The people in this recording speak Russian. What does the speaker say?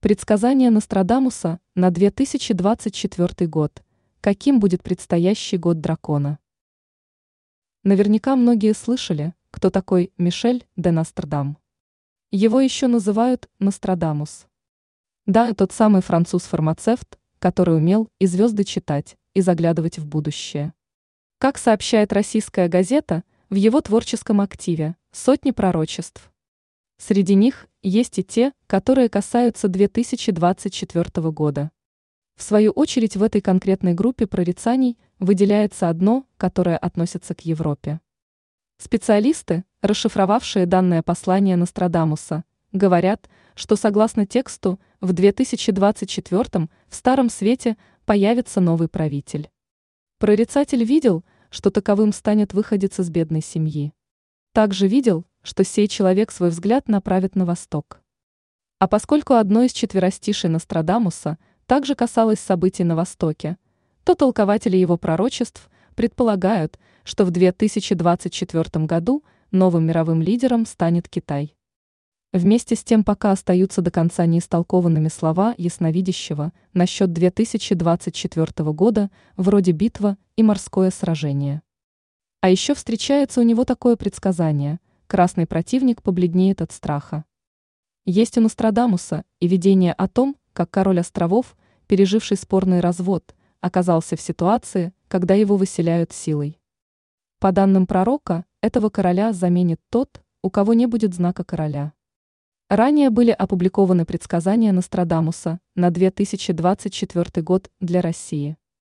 Предсказание Нострадамуса на 2024 год. Каким будет предстоящий год дракона? Наверняка многие слышали, кто такой Мишель де Нострадам. Его еще называют Нострадамус. Да, тот самый француз-фармацевт, который умел и звезды читать, и заглядывать в будущее. Как сообщает российская газета, в его творческом активе сотни пророчеств. Среди них есть и те, которые касаются 2024 года. В свою очередь в этой конкретной группе прорицаний выделяется одно, которое относится к Европе. Специалисты, расшифровавшие данное послание Нострадамуса, говорят, что согласно тексту, в 2024 в Старом Свете появится новый правитель. Прорицатель видел, что таковым станет выходец из бедной семьи. Также видел, что сей человек свой взгляд направит на восток. А поскольку одно из четверостишей Нострадамуса также касалось событий на Востоке, то толкователи его пророчеств предполагают, что в 2024 году новым мировым лидером станет Китай. Вместе с тем пока остаются до конца неистолкованными слова ясновидящего насчет 2024 года, вроде битва и морское сражение. А еще встречается у него такое предсказание – красный противник побледнеет от страха. Есть у Нострадамуса и видение о том, как король островов, переживший спорный развод, оказался в ситуации, когда его выселяют силой. По данным пророка, этого короля заменит тот, у кого не будет знака короля. Ранее были опубликованы предсказания Нострадамуса на 2024 год для России.